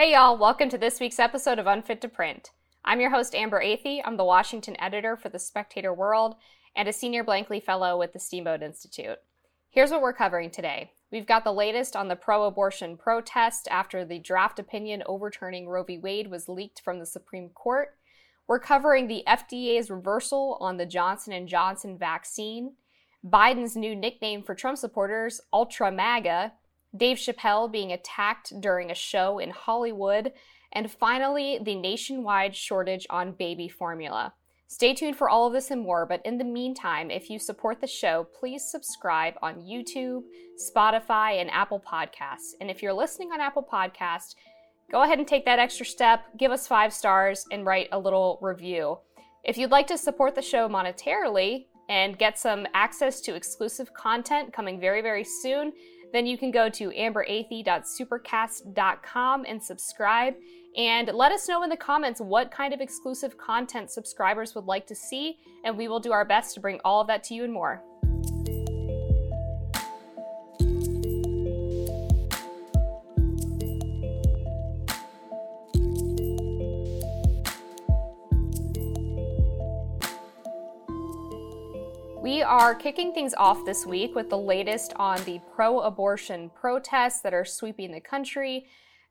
Hey y'all, welcome to this week's episode of Unfit to Print. I'm your host, Amber Athey. I'm the Washington editor for the Spectator World and a senior Blankley Fellow with the Steamboat Institute. Here's what we're covering today. We've got the latest on the pro abortion protest after the draft opinion overturning Roe v. Wade was leaked from the Supreme Court. We're covering the FDA's reversal on the Johnson & Johnson vaccine, Biden's new nickname for Trump supporters, Ultra MAGA, Dave Chappelle being attacked during a show in Hollywood, and finally, the nationwide shortage on baby formula. Stay tuned for all of this and more, but in the meantime, if you support the show, please subscribe on YouTube, Spotify, and Apple Podcasts. And if you're listening on Apple Podcasts, go ahead and take that extra step, give us five stars, and write a little review. If you'd like to support the show monetarily and get some access to exclusive content coming very, very soon, then you can go to amberathey.supercast.com and subscribe. And let us know in the comments what kind of exclusive content subscribers would like to see, and we will do our best to bring all of that to you and more. We are kicking things off this week with the latest on the pro abortion protests that are sweeping the country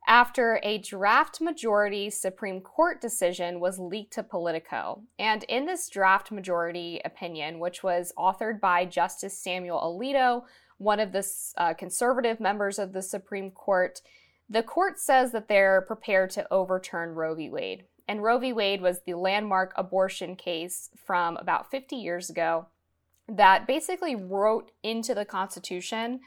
after a draft majority Supreme Court decision was leaked to Politico. And in this draft majority opinion, which was authored by Justice Samuel Alito, one of the uh, conservative members of the Supreme Court, the court says that they're prepared to overturn Roe v. Wade. And Roe v. Wade was the landmark abortion case from about 50 years ago that basically wrote into the Constitution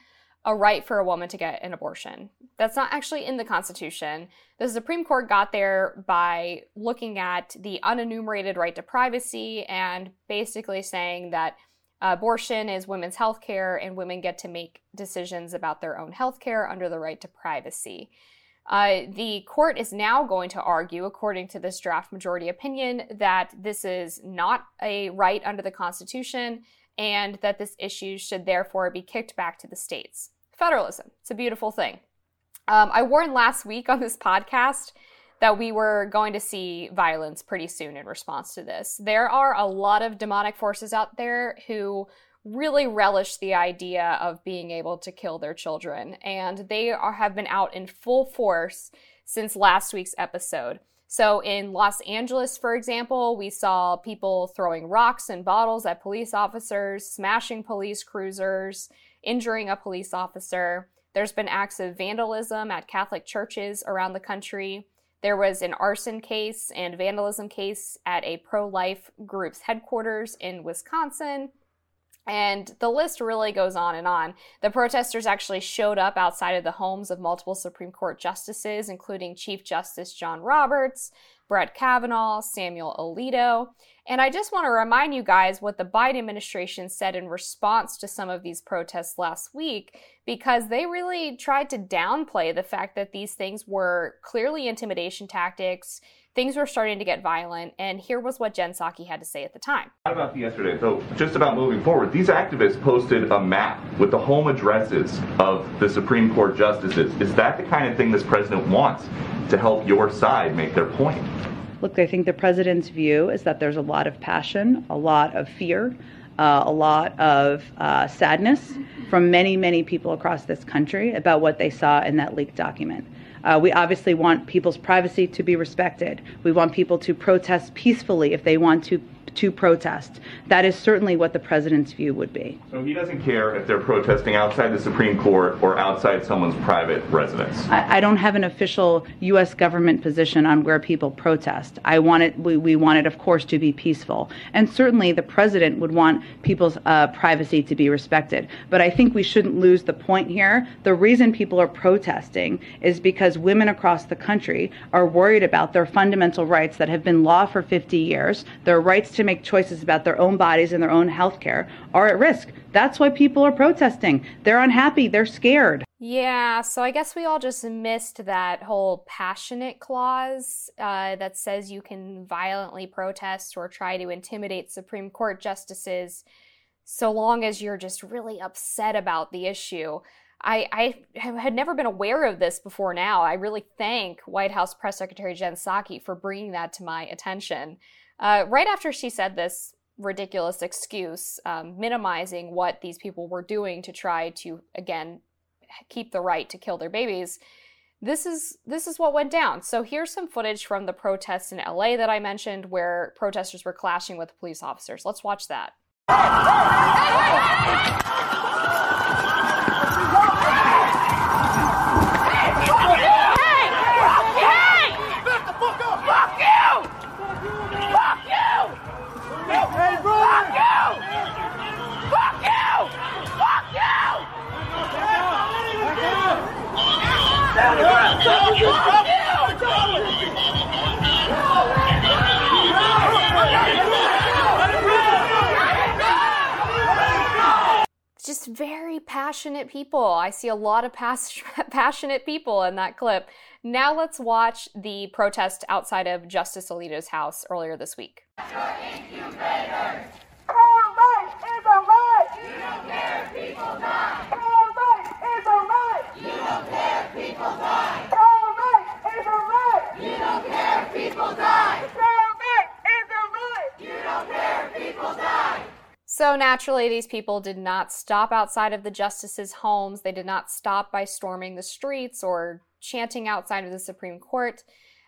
a right for a woman to get an abortion. That's not actually in the Constitution. The Supreme Court got there by looking at the unenumerated right to privacy and basically saying that abortion is women's health care and women get to make decisions about their own health care under the right to privacy. Uh, the court is now going to argue, according to this draft majority opinion, that this is not a right under the Constitution and that this issue should therefore be kicked back to the states. Federalism, it's a beautiful thing. Um, I warned last week on this podcast that we were going to see violence pretty soon in response to this. There are a lot of demonic forces out there who really relish the idea of being able to kill their children, and they are, have been out in full force since last week's episode. So in Los Angeles, for example, we saw people throwing rocks and bottles at police officers, smashing police cruisers, injuring a police officer. There's been acts of vandalism at Catholic churches around the country. There was an arson case and vandalism case at a pro life group's headquarters in Wisconsin. And the list really goes on and on. The protesters actually showed up outside of the homes of multiple Supreme Court justices, including Chief Justice John Roberts, Brett Kavanaugh, Samuel Alito. And I just want to remind you guys what the Biden administration said in response to some of these protests last week, because they really tried to downplay the fact that these things were clearly intimidation tactics things were starting to get violent, and here was what Jen Psaki had to say at the time. About the yesterday, so just about moving forward, these activists posted a map with the home addresses of the Supreme Court justices. Is that the kind of thing this president wants to help your side make their point? Look, I think the president's view is that there's a lot of passion, a lot of fear, uh, a lot of uh, sadness from many, many people across this country about what they saw in that leaked document. Uh, we obviously want people's privacy to be respected. We want people to protest peacefully if they want to to protest. That is certainly what the president's view would be. So he doesn't care if they're protesting outside the Supreme Court or outside someone's private residence. I, I don't have an official U.S. government position on where people protest. I want it. We, we want it, of course, to be peaceful, and certainly the president would want people's uh, privacy to be respected. But I think we shouldn't lose the point here. The reason people are protesting is because women across the country are worried about their fundamental rights that have been law for 50 years, their rights to make choices about their own bodies and their own health care are at risk. That's why people are protesting. They're unhappy, they're scared. Yeah, so I guess we all just missed that whole passionate clause uh, that says you can violently protest or try to intimidate Supreme Court justices so long as you're just really upset about the issue. I, I had never been aware of this before now. I really thank White House Press Secretary Jen Psaki for bringing that to my attention. Uh, right after she said this ridiculous excuse, um, minimizing what these people were doing to try to, again, keep the right to kill their babies, this is this is what went down. So here's some footage from the protests in LA that I mentioned where protesters were clashing with police officers. Let's watch that. Very passionate people. I see a lot of pas- passionate people in that clip. Now let's watch the protest outside of Justice Alito's house earlier this week. So naturally, these people did not stop outside of the justices' homes. They did not stop by storming the streets or chanting outside of the Supreme Court.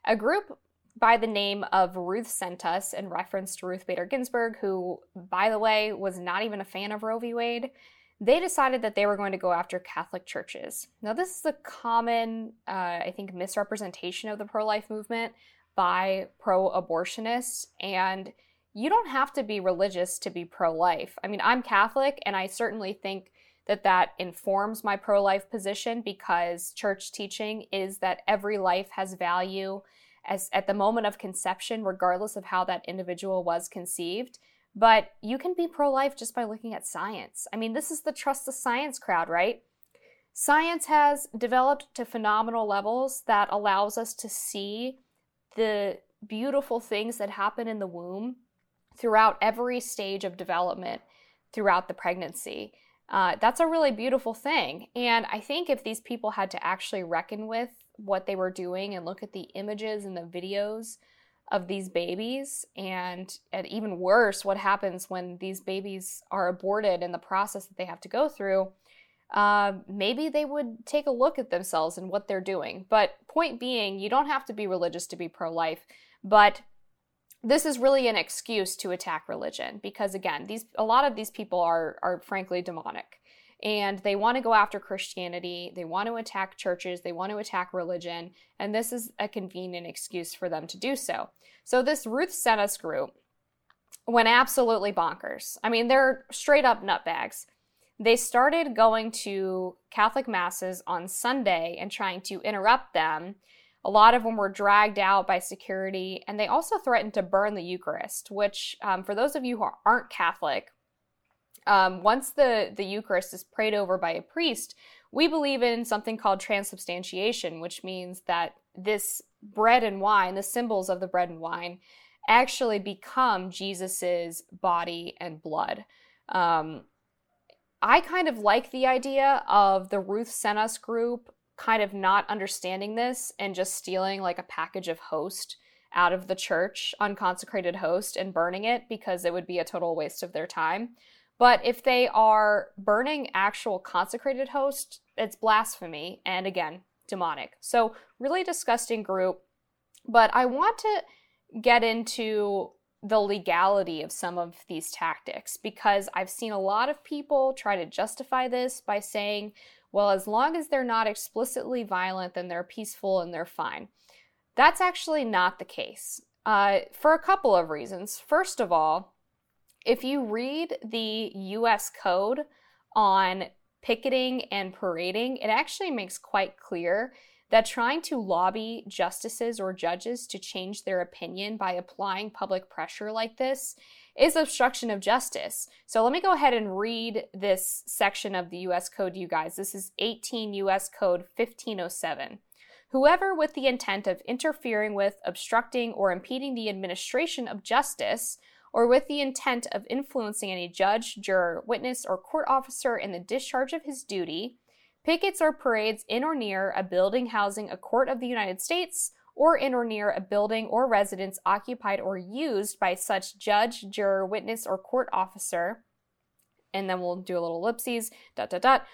A group by the name of Ruth Sent Us, in reference to Ruth Bader Ginsburg, who, by the way, was not even a fan of Roe v. Wade, they decided that they were going to go after Catholic churches. Now, this is a common, uh, I think, misrepresentation of the pro life movement by pro abortionists. And you don't have to be religious to be pro life. I mean, I'm Catholic, and I certainly think that that informs my pro life position because church teaching is that every life has value as at the moment of conception regardless of how that individual was conceived. But you can be pro life just by looking at science. I mean this is the trust the science crowd right? Science has developed to phenomenal levels that allows us to see the beautiful things that happen in the womb throughout every stage of development throughout the pregnancy. Uh, that's a really beautiful thing. And I think if these people had to actually reckon with what they were doing and look at the images and the videos of these babies, and, and even worse, what happens when these babies are aborted in the process that they have to go through, uh, maybe they would take a look at themselves and what they're doing. But point being, you don't have to be religious to be pro life, but this is really an excuse to attack religion because again these a lot of these people are are frankly demonic. And they want to go after christianity. They want to attack churches. They want to attack religion. And this is a convenient excuse for them to do so. So this ruth sent group went absolutely bonkers. I mean they're straight up nutbags. They started going to catholic masses on sunday and trying to interrupt them a lot of them were dragged out by security, and they also threatened to burn the Eucharist, which, um, for those of you who aren't Catholic, um, once the, the Eucharist is prayed over by a priest, we believe in something called transubstantiation, which means that this bread and wine, the symbols of the bread and wine, actually become Jesus's body and blood. Um, I kind of like the idea of the Ruth Sent Us group kind of not understanding this and just stealing like a package of host out of the church, unconsecrated host, and burning it because it would be a total waste of their time. But if they are burning actual consecrated host, it's blasphemy and again, demonic. So, really disgusting group. But I want to get into the legality of some of these tactics because I've seen a lot of people try to justify this by saying, well, as long as they're not explicitly violent, then they're peaceful and they're fine. That's actually not the case uh, for a couple of reasons. First of all, if you read the US Code on picketing and parading, it actually makes quite clear that trying to lobby justices or judges to change their opinion by applying public pressure like this is obstruction of justice. So let me go ahead and read this section of the US Code, you guys. This is 18 US Code 1507. Whoever, with the intent of interfering with, obstructing, or impeding the administration of justice, or with the intent of influencing any judge, juror, witness, or court officer in the discharge of his duty, pickets or parades in or near a building housing a court of the United States or in or near a building or residence occupied or used by such judge, juror, witness, or court officer. And then we'll do a little ellipses, dot, dot, dot.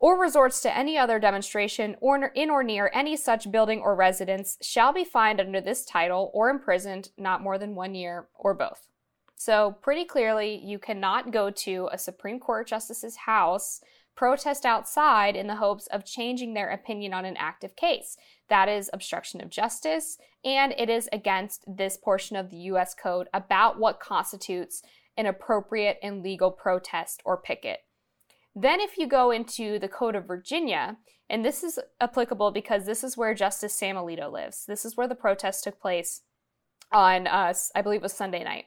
Or resorts to any other demonstration or in or near any such building or residence shall be fined under this title or imprisoned not more than one year or both. So, pretty clearly, you cannot go to a Supreme Court justice's house, protest outside in the hopes of changing their opinion on an active case. That is obstruction of justice, and it is against this portion of the US Code about what constitutes an appropriate and legal protest or picket. Then, if you go into the Code of Virginia, and this is applicable because this is where Justice Sam Alito lives, this is where the protest took place on, uh, I believe it was Sunday night.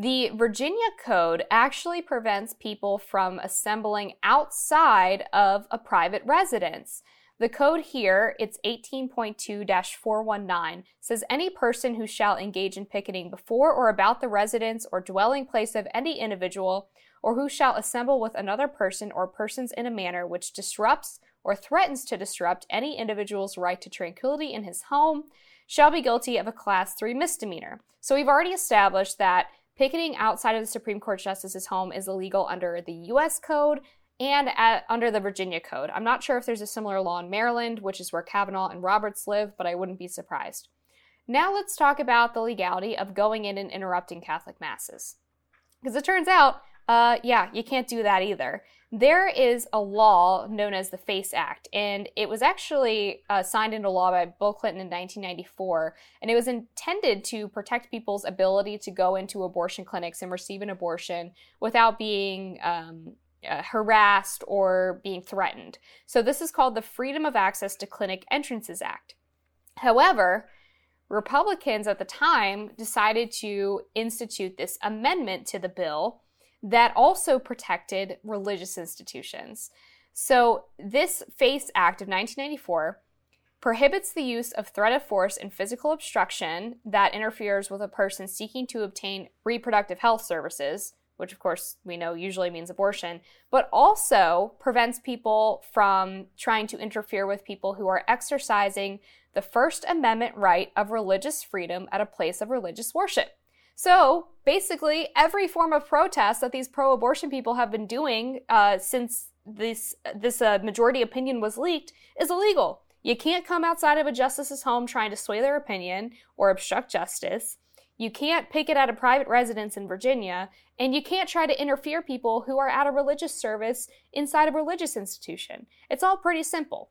The Virginia Code actually prevents people from assembling outside of a private residence. The code here, it's 18.2-419, says any person who shall engage in picketing before or about the residence or dwelling place of any individual, or who shall assemble with another person or persons in a manner which disrupts or threatens to disrupt any individual's right to tranquility in his home, shall be guilty of a class 3 misdemeanor. So we've already established that Picketing outside of the Supreme Court justice's home is illegal under the U.S. Code and at, under the Virginia Code. I'm not sure if there's a similar law in Maryland, which is where Kavanaugh and Roberts live, but I wouldn't be surprised. Now let's talk about the legality of going in and interrupting Catholic masses. Because it turns out, uh, yeah, you can't do that either. There is a law known as the FACE Act, and it was actually uh, signed into law by Bill Clinton in 1994, and it was intended to protect people's ability to go into abortion clinics and receive an abortion without being um, uh, harassed or being threatened. So this is called the Freedom of Access to Clinic Entrances Act. However, Republicans at the time decided to institute this amendment to the bill that also protected religious institutions. So, this FACE Act of 1994 prohibits the use of threat of force and physical obstruction that interferes with a person seeking to obtain reproductive health services, which of course we know usually means abortion, but also prevents people from trying to interfere with people who are exercising the First Amendment right of religious freedom at a place of religious worship. So basically, every form of protest that these pro-abortion people have been doing uh, since this this uh, majority opinion was leaked is illegal. You can't come outside of a justice's home trying to sway their opinion or obstruct justice. You can't picket at a private residence in Virginia, and you can't try to interfere people who are at a religious service inside a religious institution. It's all pretty simple.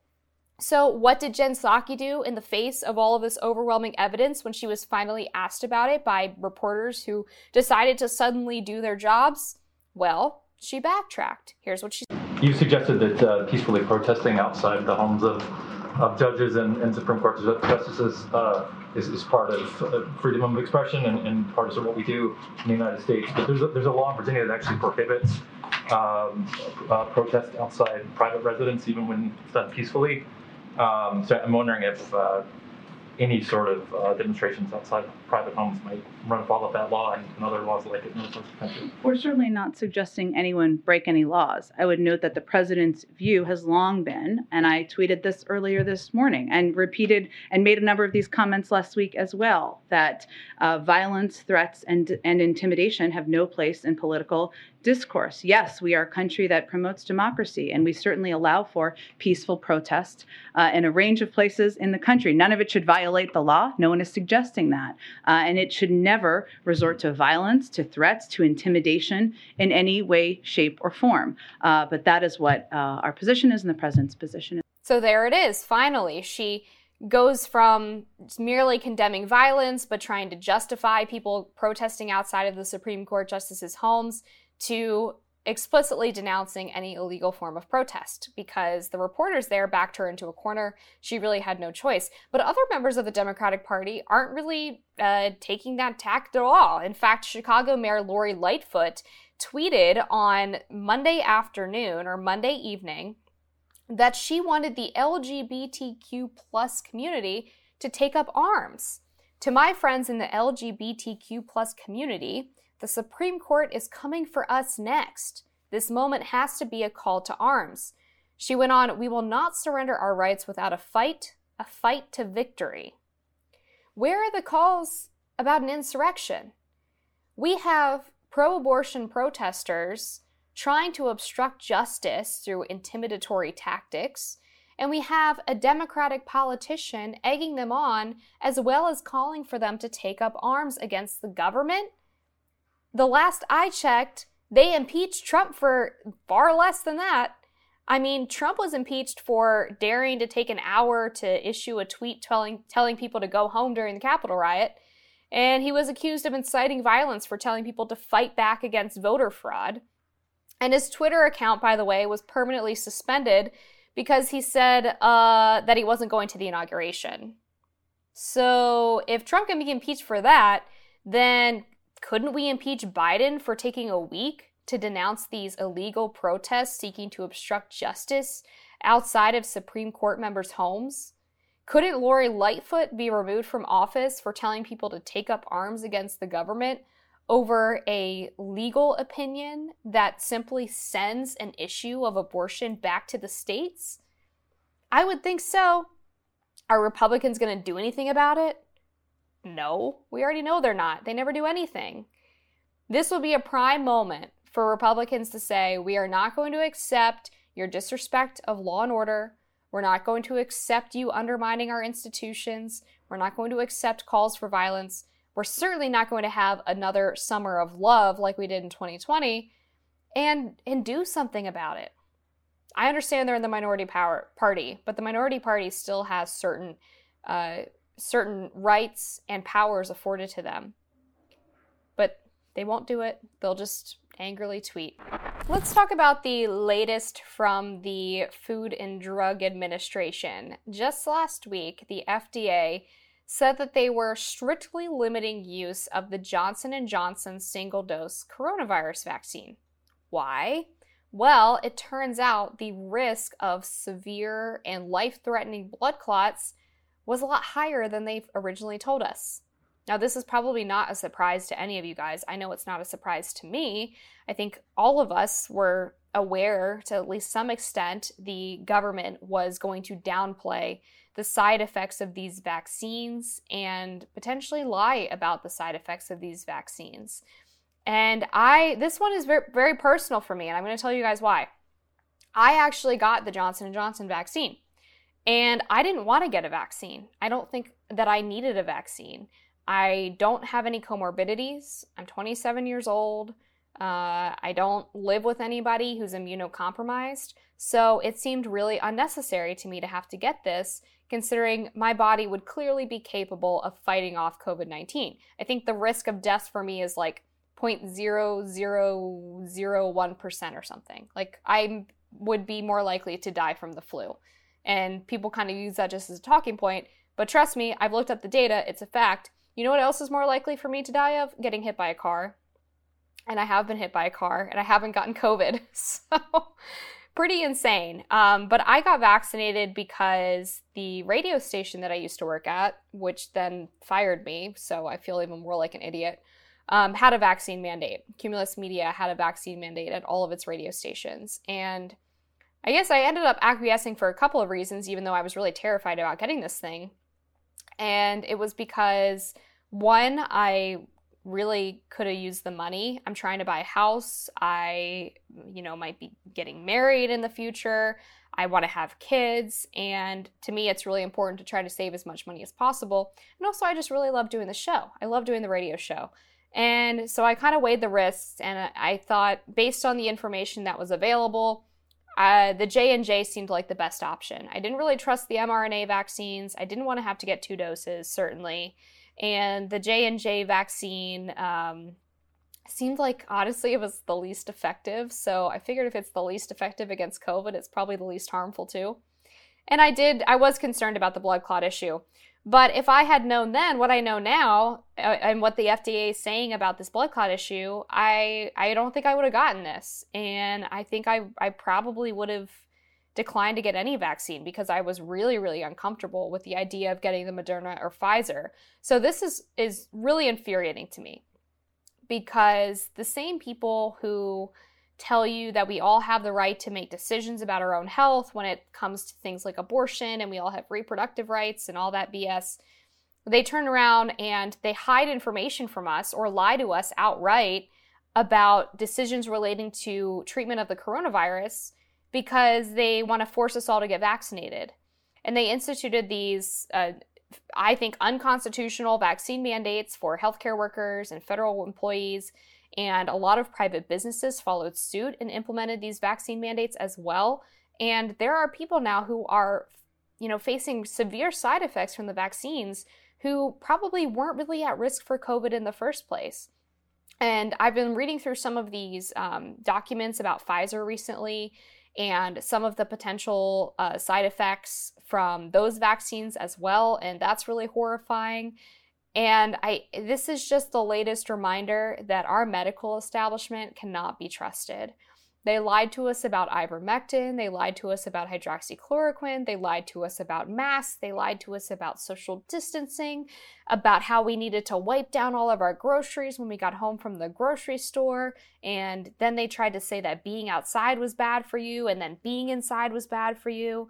So, what did Jen Psaki do in the face of all of this overwhelming evidence when she was finally asked about it by reporters who decided to suddenly do their jobs? Well, she backtracked. Here's what she said. You suggested that uh, peacefully protesting outside the homes of, of judges and, and Supreme Court justices uh, is, is, part of uh, freedom of expression and, and, part of what we do in the United States. But there's a, there's a law in Virginia that actually prohibits um, uh, protest outside private residence, even when it's done peacefully. Um, so I'm wondering if uh, any sort of uh, demonstrations outside private homes might run afoul of that law and, and other laws like it in the country. We're certainly not suggesting anyone break any laws. I would note that the president's view has long been, and I tweeted this earlier this morning and repeated and made a number of these comments last week as well, that uh, violence, threats, and, and intimidation have no place in political discourse. Yes, we are a country that promotes democracy, and we certainly allow for peaceful protest uh, in a range of places in the country. None of it should violate the law. No one is suggesting that. Uh, and it should never resort to violence, to threats, to intimidation in any way, shape, or form. Uh, but that is what uh, our position is, and the president's position is. So there it is, finally. She goes from merely condemning violence but trying to justify people protesting outside of the Supreme Court justices' homes to explicitly denouncing any illegal form of protest because the reporters there backed her into a corner. She really had no choice. But other members of the Democratic Party aren't really uh, taking that tact at all. In fact, Chicago Mayor Lori Lightfoot tweeted on Monday afternoon or Monday evening that she wanted the LGBTQ plus community to take up arms. To my friends in the LGBTQ plus community, the Supreme Court is coming for us next. This moment has to be a call to arms. She went on, We will not surrender our rights without a fight, a fight to victory. Where are the calls about an insurrection? We have pro abortion protesters trying to obstruct justice through intimidatory tactics, and we have a Democratic politician egging them on as well as calling for them to take up arms against the government. The last I checked, they impeached Trump for far less than that. I mean, Trump was impeached for daring to take an hour to issue a tweet telling, telling people to go home during the Capitol riot. And he was accused of inciting violence for telling people to fight back against voter fraud. And his Twitter account, by the way, was permanently suspended because he said uh, that he wasn't going to the inauguration. So if Trump can be impeached for that, then couldn't we impeach Biden for taking a week to denounce these illegal protests seeking to obstruct justice outside of Supreme Court members' homes? Couldn't Lori Lightfoot be removed from office for telling people to take up arms against the government over a legal opinion that simply sends an issue of abortion back to the states? I would think so. Are Republicans going to do anything about it? No, we already know they're not. They never do anything. This will be a prime moment for Republicans to say, we are not going to accept your disrespect of law and order. We're not going to accept you undermining our institutions. We're not going to accept calls for violence. We're certainly not going to have another summer of love like we did in 2020 and and do something about it. I understand they're in the minority power party, but the minority party still has certain uh, certain rights and powers afforded to them. But they won't do it. They'll just angrily tweet. Let's talk about the latest from the Food and Drug Administration. Just last week, the FDA said that they were strictly limiting use of the Johnson & Johnson single-dose coronavirus vaccine. Why? Well, it turns out the risk of severe and life-threatening blood clots was a lot higher than they originally told us. Now, this is probably not a surprise to any of you guys. I know it's not a surprise to me. I think all of us were aware, to at least some extent, the government was going to downplay the side effects of these vaccines and potentially lie about the side effects of these vaccines. And I, this one is very, very personal for me, and I'm going to tell you guys why. I actually got the Johnson & Johnson vaccine, and I didn't want to get a vaccine. I don't think that I needed a vaccine. I don't have any comorbidities. I'm 27 years old. Uh, I don't live with anybody who's immunocompromised. So it seemed really unnecessary to me to have to get this, considering my body would clearly be capable of fighting off COVID 19. I think the risk of death for me is like 0.0001% or something. Like I would be more likely to die from the flu. And people kind of use that just as a talking point. But trust me, I've looked up the data, it's a fact. You know what else is more likely for me to die of? Getting hit by a car. And I have been hit by a car and I haven't gotten COVID. So, pretty insane. Um, but I got vaccinated because the radio station that I used to work at, which then fired me, so I feel even more like an idiot, um, had a vaccine mandate. Cumulus Media had a vaccine mandate at all of its radio stations. And I guess I ended up acquiescing for a couple of reasons, even though I was really terrified about getting this thing. And it was because one, I really could have used the money. I'm trying to buy a house. I, you know, might be getting married in the future. I want to have kids. And to me, it's really important to try to save as much money as possible. And also, I just really love doing the show. I love doing the radio show. And so I kind of weighed the risks and I thought based on the information that was available, uh, the J&J seemed like the best option. I didn't really trust the mRNA vaccines. I didn't want to have to get two doses, certainly and the J and J vaccine um, seemed like honestly it was the least effective. So I figured if it's the least effective against COVID, it's probably the least harmful too. And I did, I was concerned about the blood clot issue. But if I had known then what I know now uh, and what the FDA is saying about this blood clot issue, I I don't think I would have gotten this. And I think I I probably would have declined to get any vaccine because I was really, really uncomfortable with the idea of getting the Moderna or Pfizer. So this is is really infuriating to me because the same people who tell you that we all have the right to make decisions about our own health when it comes to things like abortion and we all have reproductive rights and all that BS. They turn around and they hide information from us or lie to us outright about decisions relating to treatment of the coronavirus because they want to force us all to get vaccinated. And they instituted these, uh, I think, unconstitutional vaccine mandates for healthcare workers and federal employees and a lot of private businesses followed suit and implemented these vaccine mandates as well. And there are people now who are, you know, facing severe side effects from the vaccines who probably weren't really at risk for COVID in the first place. And I've been reading through some of these um, documents about Pfizer recently and some of the potential uh, side effects from those vaccines as well. And that's really horrifying. And I this is just the latest reminder that our medical establishment cannot be trusted. They lied to us about ivermectin, they lied to us about hydroxychloroquine, they lied to us about masks, they lied to us about social distancing, about how we needed to wipe down all of our groceries when we got home from the grocery store, and then they tried to say that being outside was bad for you and then being inside was bad for you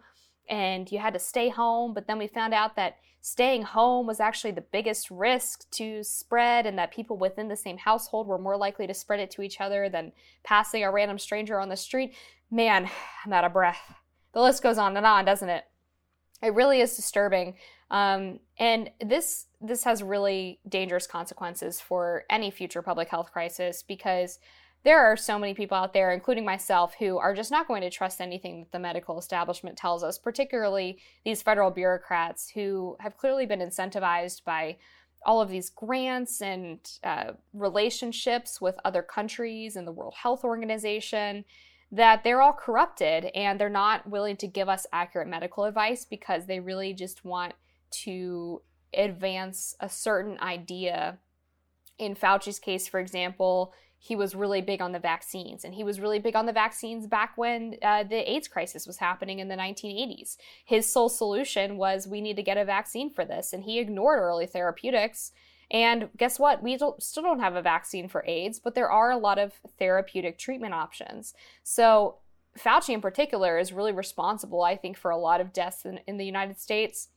and you had to stay home, but then we found out that staying home was actually the biggest risk to spread and that people within the same household were more likely to spread it to each other than passing a random stranger on the street. Man, I'm out of breath. The list goes on and on, doesn't it? It really is disturbing. Um, and this this has really dangerous consequences for any future public health crisis because there are so many people out there, including myself, who are just not going to trust anything that the medical establishment tells us, particularly these federal bureaucrats who have clearly been incentivized by all of these grants and uh, relationships with other countries and the World Health Organization that they're all corrupted and they're not willing to give us accurate medical advice because they really just want to advance a certain idea. In Fauci's case, for example, he was really big on the vaccines. And he was really big on the vaccines back when uh, the AIDS crisis was happening in the 1980s. His sole solution was we need to get a vaccine for this. And he ignored early therapeutics. And guess what? We don't, still don't have a vaccine for AIDS, but there are a lot of therapeutic treatment options. So Fauci, in particular, is really responsible, I think, for a lot of deaths in, in the United States.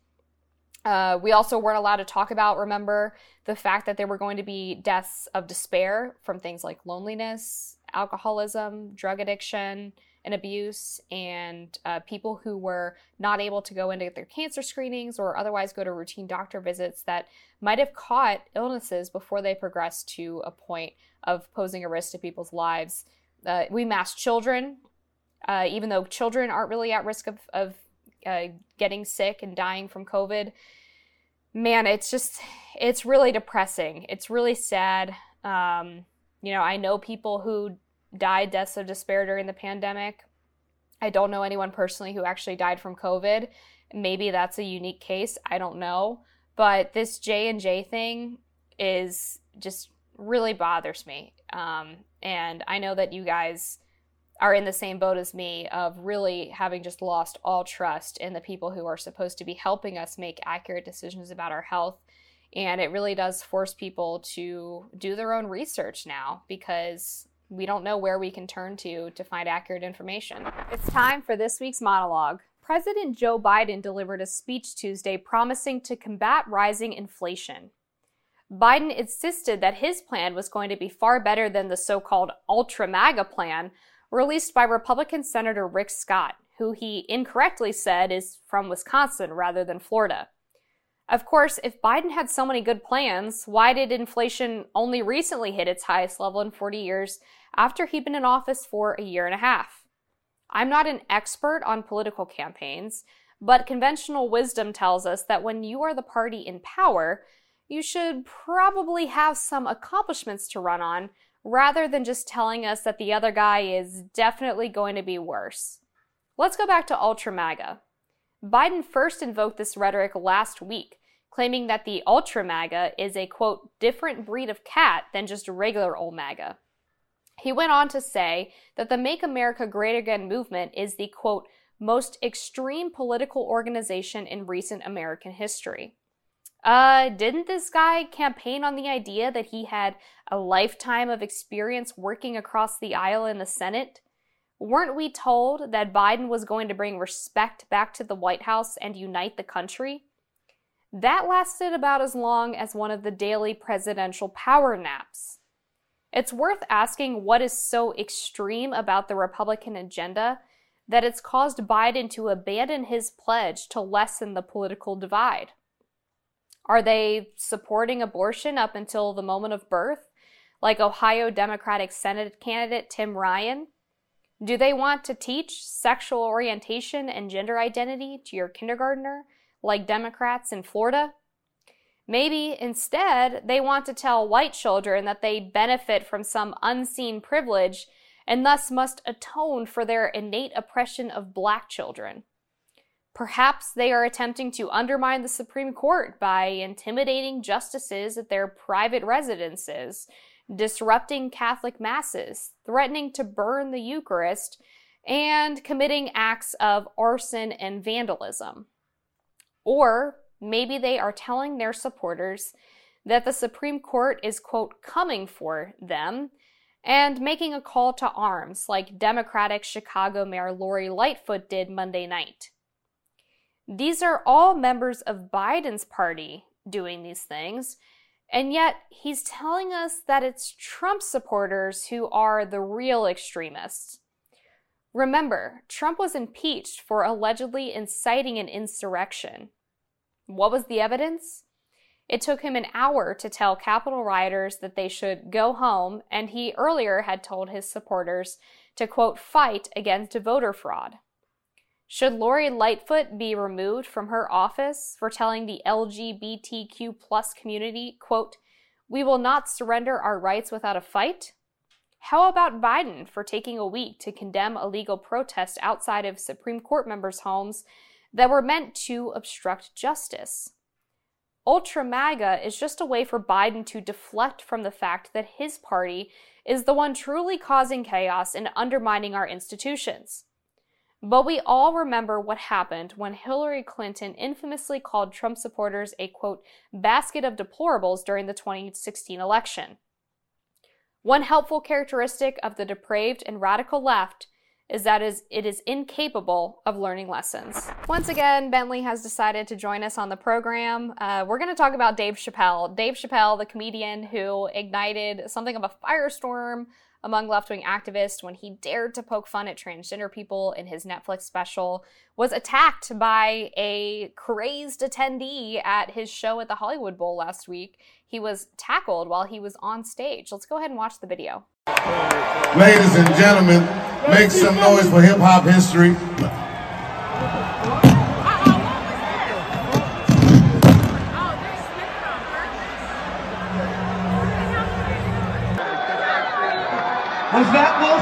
Uh, we also weren't allowed to talk about, remember, the fact that there were going to be deaths of despair from things like loneliness, alcoholism, drug addiction, and abuse, and uh, people who were not able to go in to get their cancer screenings or otherwise go to routine doctor visits that might have caught illnesses before they progressed to a point of posing a risk to people's lives. Uh, we masked children, uh, even though children aren't really at risk of, of uh, getting sick and dying from COVID. Man, it's just, it's really depressing. It's really sad. Um, you know, I know people who died deaths of despair during the pandemic. I don't know anyone personally who actually died from COVID. Maybe that's a unique case. I don't know. But this J and J thing is just really bothers me. Um, and I know that you guys are in the same boat as me of really having just lost all trust in the people who are supposed to be helping us make accurate decisions about our health. And it really does force people to do their own research now because we don't know where we can turn to to find accurate information. It's time for this week's monologue. President Joe Biden delivered a speech Tuesday promising to combat rising inflation. Biden insisted that his plan was going to be far better than the so called ultra MAGA plan, released by Republican Senator Rick Scott, who he incorrectly said is from Wisconsin rather than Florida. Of course, if Biden had so many good plans, why did inflation only recently hit its highest level in 40 years after he'd been in office for a year and a half? I'm not an expert on political campaigns, but conventional wisdom tells us that when you are the party in power, you should probably have some accomplishments to run on rather than just telling us that the other guy is definitely going to be worse. Let's go back to Ultra MAGA. Biden first invoked this rhetoric last week, claiming that the Ultra MAGA is a quote, different breed of cat than just regular old MAGA. He went on to say that the Make America Great Again movement is the quote, most extreme political organization in recent American history. Uh, didn't this guy campaign on the idea that he had a lifetime of experience working across the aisle in the Senate? Weren't we told that Biden was going to bring respect back to the White House and unite the country? That lasted about as long as one of the daily presidential power naps. It's worth asking what is so extreme about the Republican agenda that it's caused Biden to abandon his pledge to lessen the political divide. Are they supporting abortion up until the moment of birth, like Ohio Democratic Senate candidate Tim Ryan? Do they want to teach sexual orientation and gender identity to your kindergartner, like Democrats in Florida? Maybe instead they want to tell white children that they benefit from some unseen privilege and thus must atone for their innate oppression of black children. Perhaps they are attempting to undermine the Supreme Court by intimidating justices at their private residences, disrupting Catholic masses, threatening to burn the Eucharist, and committing acts of arson and vandalism. Or Maybe they are telling their supporters that the Supreme Court is, quote, coming for them and making a call to arms like Democratic Chicago Mayor Lori Lightfoot did Monday night. These are all members of Biden's party doing these things, and yet he's telling us that it's Trump supporters who are the real extremists. Remember, Trump was impeached for allegedly inciting an insurrection. What was the evidence? It took him an hour to tell Capitol rioters that they should go home, and he earlier had told his supporters to, quote, fight against voter fraud. Should Lori Lightfoot be removed from her office for telling the LGBTQ plus community, quote, we will not surrender our rights without a fight? How about Biden for taking a week to condemn illegal protests outside of Supreme Court members' homes that were meant to obstruct justice. Ultra MAGA is just a way for Biden to deflect from the fact that his party is the one truly causing chaos and undermining our institutions. But we all remember what happened when Hillary Clinton infamously called Trump supporters a quote, basket of deplorables during the 2016 election. One helpful characteristic of the depraved and radical left is that it is incapable of learning lessons. Once again, Bentley has decided to join us on the program. Uh, we're going to talk about Dave Chappelle. Dave Chappelle, the comedian who ignited something of a firestorm among left wing activists when he dared to poke fun at transgender people in his Netflix special, was attacked by a crazed attendee at his show at the Hollywood Bowl last week. He was tackled while he was on stage. Let's go ahead and watch the video. Ladies and gentlemen, make some noise for hip hop history. Was that Will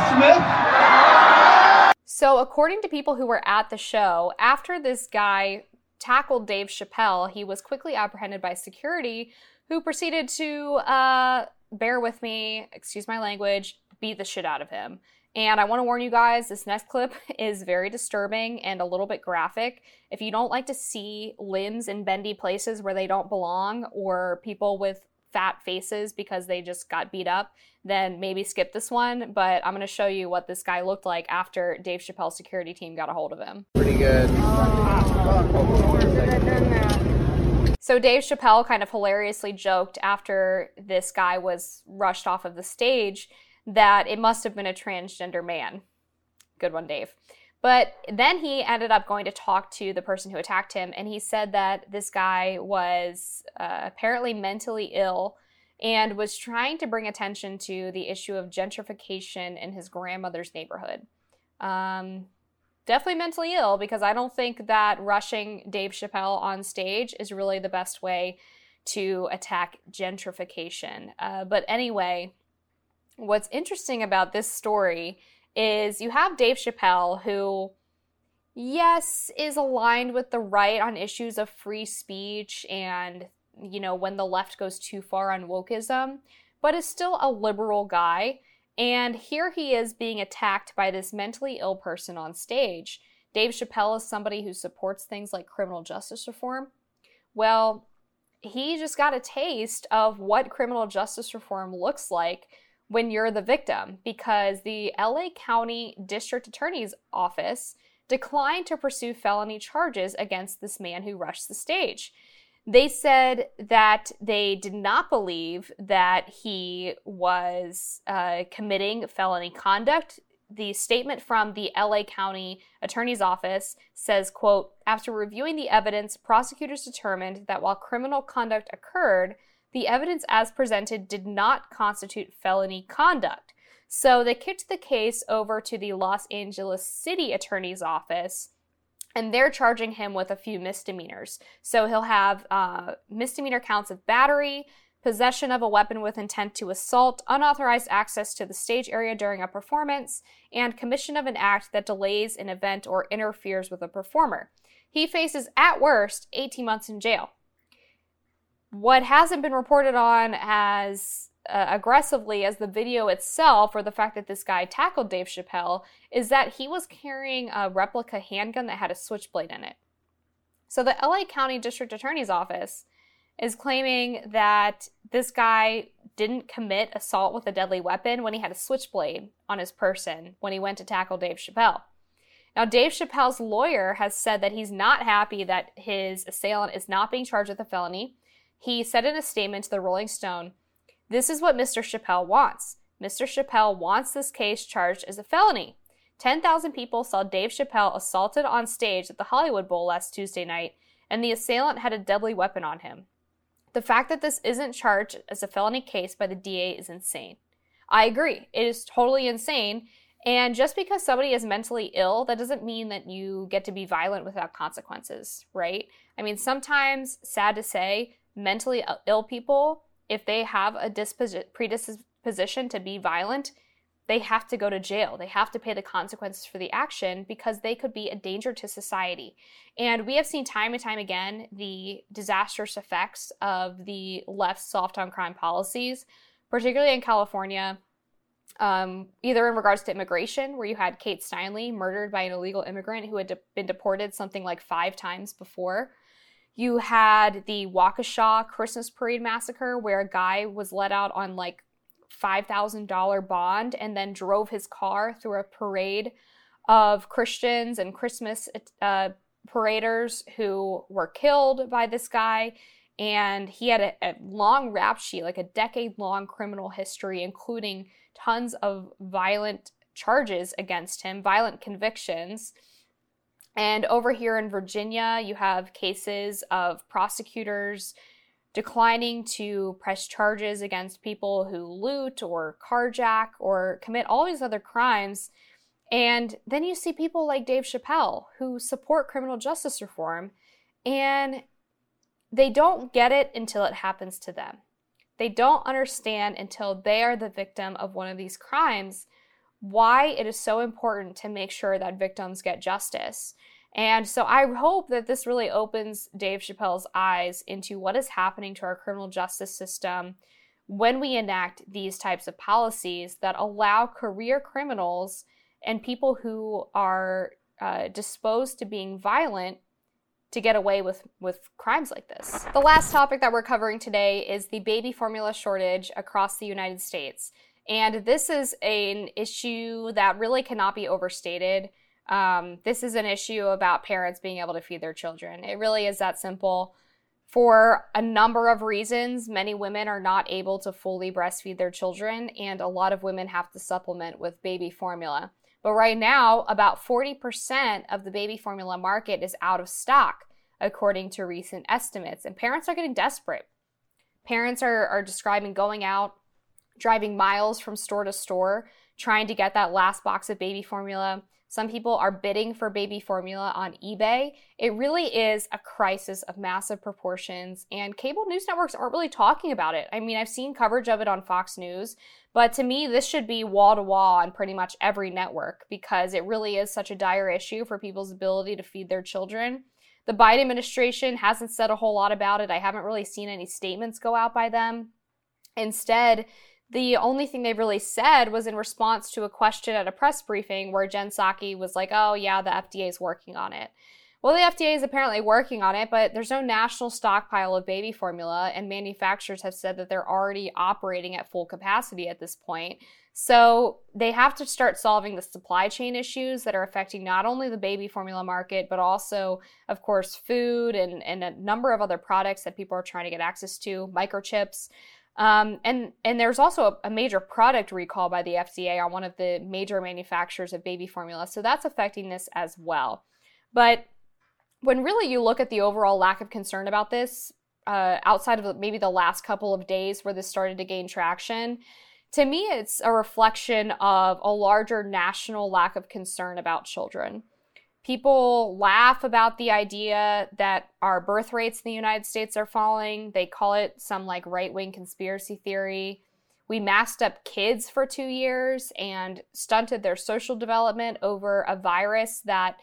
Smith? So, according to people who were at the show, after this guy tackled Dave Chappelle, he was quickly apprehended by security who proceeded to, uh, bear with me, excuse my language, beat the shit out of him. And I want to warn you guys, this next clip is very disturbing and a little bit graphic. If you don't like to see limbs in bendy places where they don't belong or people with fat faces because they just got beat up, then maybe skip this one. But I'm going to show you what this guy looked like after Dave Chappelle's security team got a hold of him. Pretty good. So Dave Chappelle kind of hilariously joked after this guy was rushed off of the stage that it must have been a transgender man. Good one, Dave. But then he ended up going to talk to the person who attacked him, and he said that this guy was uh, apparently mentally ill and was trying to bring attention to the issue of gentrification in his grandmother's neighborhood. Um, definitely mentally ill because I don't think that rushing Dave Chappelle on stage is really the best way to attack gentrification. Uh, but anyway, what's interesting about this story is you have Dave Chappelle, who, yes, is aligned with the right on issues of free speech and, you know, when the left goes too far on wokeism, but is still a liberal guy. And here he is being attacked by this mentally ill person on stage. Dave Chappelle is somebody who supports things like criminal justice reform. Well, he just got a taste of what criminal justice reform looks like when you're the victim because the LA County District Attorney's Office declined to pursue felony charges against this man who rushed the stage. They said that they did not believe that he was uh, committing felony conduct. The statement from the LA County Attorney's Office says, quote, after reviewing the evidence, prosecutors determined that while criminal conduct occurred, the evidence as presented did not constitute felony conduct. So they kicked the case over to the Los Angeles City Attorney's Office, and they're charging him with a few misdemeanors. So he'll have uh, misdemeanor counts of battery, possession of a weapon with intent to assault, unauthorized access to the stage area during a performance, and commission of an act that delays an event or interferes with a performer. He faces, at worst, 18 months in jail. What hasn't been reported on as uh, aggressively as the video itself, or the fact that this guy tackled Dave Chappelle, is that he was carrying a replica handgun that had a switchblade in it. So the LA County District Attorney's Office is claiming that this guy didn't commit assault with a deadly weapon when he had a switchblade on his person when he went to tackle Dave Chappelle. Now, Dave Chappelle's lawyer has said that he's not happy that his assailant is not being charged with a felony. He said in a statement to the Rolling Stone, This is what Mr. Chappelle wants. Mr. Chappelle wants this case charged as a felony. 10,000 people saw Dave Chappelle assaulted on stage at the Hollywood Bowl last Tuesday night, and the assailant had a deadly weapon on him. The fact that this isn't charged as a felony case by the DA is insane. I agree. It is totally insane. And just because somebody is mentally ill, that doesn't mean that you get to be violent without consequences, right? I mean, sometimes, sad to say, mentally ill people, if they have a predisposition to be violent, they have to go to jail. They have to pay the consequences for the action because they could be a danger to society. And we have seen time and time again the disastrous effects of the left's soft on crime policies, particularly in California. Um, either in regards to immigration, where you had Kate Steinle murdered by an illegal immigrant who had de- been deported something like five times before, you had the Waukesha Christmas parade massacre, where a guy was let out on like $5,000 bond and then drove his car through a parade of Christians and Christmas uh, paraders who were killed by this guy. And he had a, a long rap sheet, like a decade long criminal history, including tons of violent charges against him, violent convictions. And over here in Virginia, you have cases of prosecutors declining to press charges against people who loot or carjack or commit all these other crimes. And then you see people like Dave Chappelle who support criminal justice reform and they don't get it until it happens to them. They don't understand until they are the victim of one of these crimes why it is so important to make sure that victims get justice. And so I hope that this really opens Dave Chappelle's eyes into what is happening to our criminal justice system when we enact these types of policies that allow career criminals and people who are uh, disposed to being violent to get away with, with crimes like this. The last topic that we're covering today is the baby formula shortage across the United States. And this is an issue that really cannot be overstated. Um, this is an issue about parents being able to feed their children. It really is that simple. For a number of reasons, many women are not able to fully breastfeed their children, and a lot of women have to supplement with baby formula. But right now, about 40% of the baby formula market is out of stock, according to recent estimates, and parents are getting desperate. Parents are, are describing going out, driving miles from store to store, trying to get that last box of baby formula some people are bidding for baby formula on eBay. It really is a crisis of massive proportions, and cable news networks aren't really talking about it. I mean, I've seen coverage of it on Fox News, but to me, this should be wall to wall on pretty much every network because it really is such a dire issue for people's ability to feed their children. The Biden administration hasn't said a whole lot about it. I haven't really seen any statements go out by them. Instead, the only thing they really said was in response to a question at a press briefing where Jen Psaki was like, oh, yeah, the FDA is working on it. Well, the FDA is apparently working on it, but there's no national stockpile of baby formula, and manufacturers have said that they're already operating at full capacity at this point. So they have to start solving the supply chain issues that are affecting not only the baby formula market, but also, of course, food and, and a number of other products that people are trying to get access to, microchips. Um, and and there's also a, a, major product recall by the FDA on one of the major manufacturers of baby formula, so that's affecting this as well. But when really you look at the overall lack of concern about this, uh, outside of maybe the last couple of days where this started to gain traction, to me, it's a reflection of a larger national lack of concern about children. People laugh about the idea that our birth rates in the United States are falling. They call it some like right wing conspiracy theory. We masked up kids for two years and stunted their social development over a virus that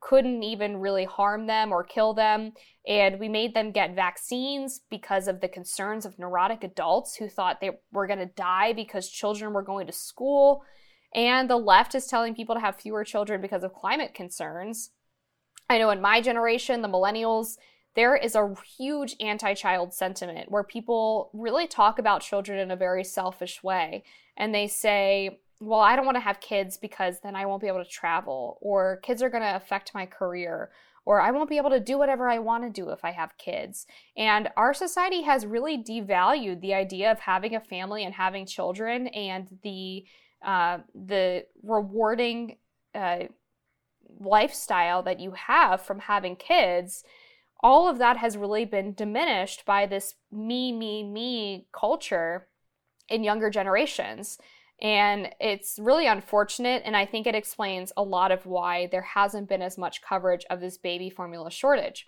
couldn't even really harm them or kill them. And we made them get vaccines because of the concerns of neurotic adults who thought they were going to die because children were going to school. And the left is telling people to have fewer children because of climate concerns. I know in my generation, the millennials, there is a huge anti child sentiment where people really talk about children in a very selfish way. And they say, well, I don't want to have kids because then I won't be able to travel, or kids are going to affect my career, or I won't be able to do whatever I want to do if I have kids. And our society has really devalued the idea of having a family and having children and the uh, the rewarding uh, lifestyle that you have from having kids. All of that has really been diminished by this me, me, me culture in younger generations. And it's really unfortunate, and I think it explains a lot of why there hasn't been as much coverage of this baby formula shortage.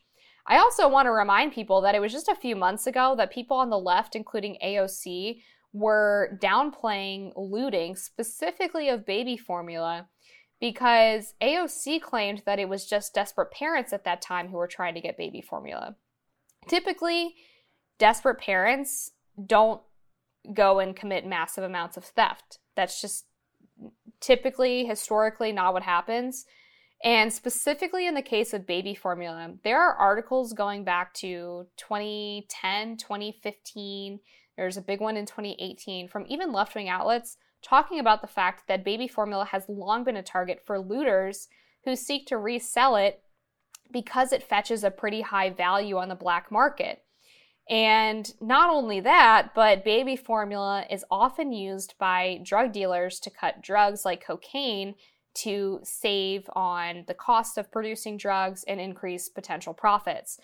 I also want to remind people that it was just a few months ago that people on the left, including AOC, were downplaying looting, specifically of baby formula, because AOC claimed that it was just desperate parents at that time who were trying to get baby formula. Typically, desperate parents don't go and commit massive amounts of theft. That's just typically, historically, not what happens. And specifically in the case of baby formula, there are articles going back to 2010, 2015. There's a big one in 2018 from even left wing outlets talking about the fact that baby formula has long been a target for looters who seek to resell it because it fetches a pretty high value on the black market. And not only that, but baby formula is often used by drug dealers to cut drugs like cocaine to save on the cost of producing drugs and increase potential profits.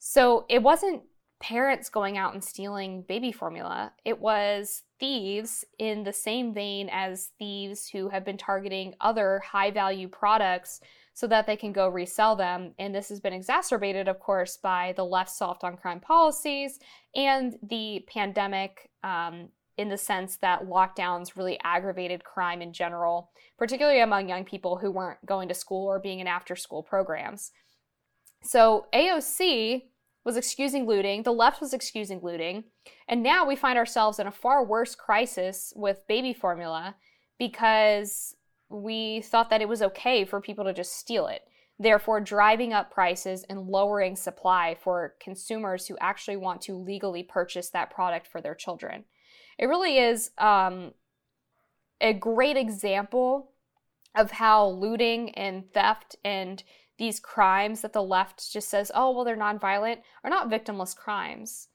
So it wasn't parents going out and stealing baby formula, it was thieves in the same vein as thieves who have been targeting other high value products so that they can go resell them. And this has been exacerbated, of course, by the left soft on crime policies and the pandemic. Um, in the sense that lockdowns really aggravated crime in general, particularly among young people who weren't going to school or being in after school programs. So AOC was excusing looting, the left was excusing looting, and now we find ourselves in a far worse crisis with baby formula because we thought that it was okay for people to just steal it, therefore driving up prices and lowering supply for consumers who actually want to legally purchase that product for their children. It really is um, a great example of how looting and theft and these crimes that the left just says, oh, well, they're nonviolent, are not victimless crimes.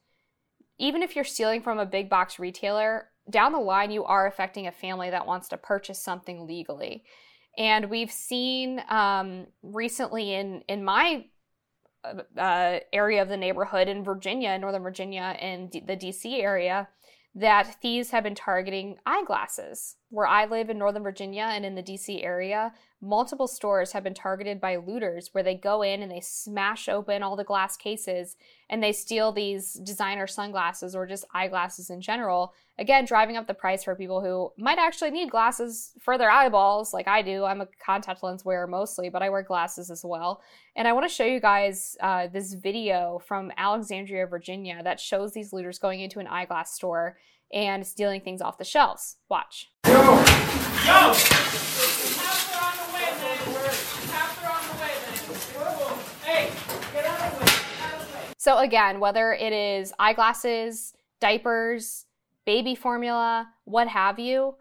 Even if you're stealing from a big box retailer, down the line, you are affecting a family that wants to purchase something legally. And we've seen um, recently in in my uh, area of the neighborhood in Virginia, Northern Virginia, and D- the DC area, that thieves have been targeting eyeglasses. Where I live in Northern Virginia and in the DC area, multiple stores have been targeted by looters where they go in and they smash open all the glass cases and they steal these designer sunglasses or just eyeglasses in general. Again, driving up the price for people who might actually need glasses for their eyeballs, like I do. I'm a contact lens wearer mostly, but I wear glasses as well. And I want to show you guys uh, this video from Alexandria, Virginia that shows these looters going into an eyeglass store and stealing things off the shelves. Watch. So, again, whether it is eyeglasses, diapers, baby formula, what have you,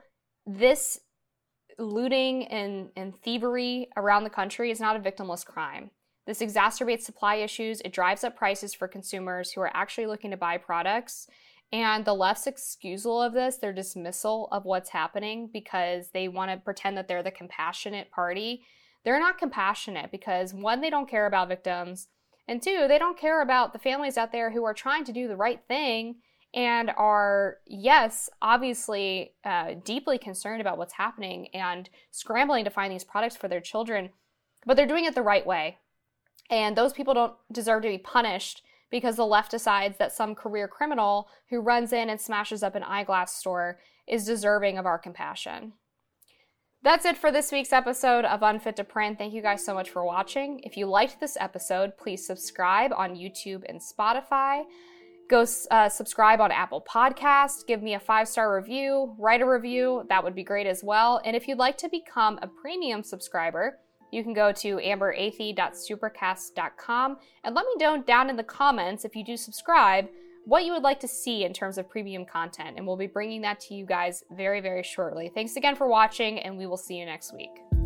this looting and, and thievery around the country is not a victimless crime. This exacerbates supply issues, it drives up prices for consumers who are actually looking to buy products. And the left's excusal of this, their dismissal of what's happening because they want to pretend that they're the compassionate party, they're not compassionate because one, they don't care about victims, and two, they don't care about the families out there who are trying to do the right thing and are, yes, obviously uh, deeply concerned about what's happening and scrambling to find these products for their children, but they're doing it the right way. And those people don't deserve to be punished because the left decides that some career criminal who runs in and smashes up an eyeglass store is deserving of our compassion. That's it for this week's episode of Unfit to Print. Thank you guys so much for watching. If you liked this episode, please subscribe on YouTube and Spotify. Go uh, subscribe on Apple Podcast, give me a five star review, write a review, that would be great as well. And if you'd like to become a premium subscriber, you can go to amberathey.supercast.com and let me know down in the comments if you do subscribe what you would like to see in terms of premium content. And we'll be bringing that to you guys very, very shortly. Thanks again for watching, and we will see you next week.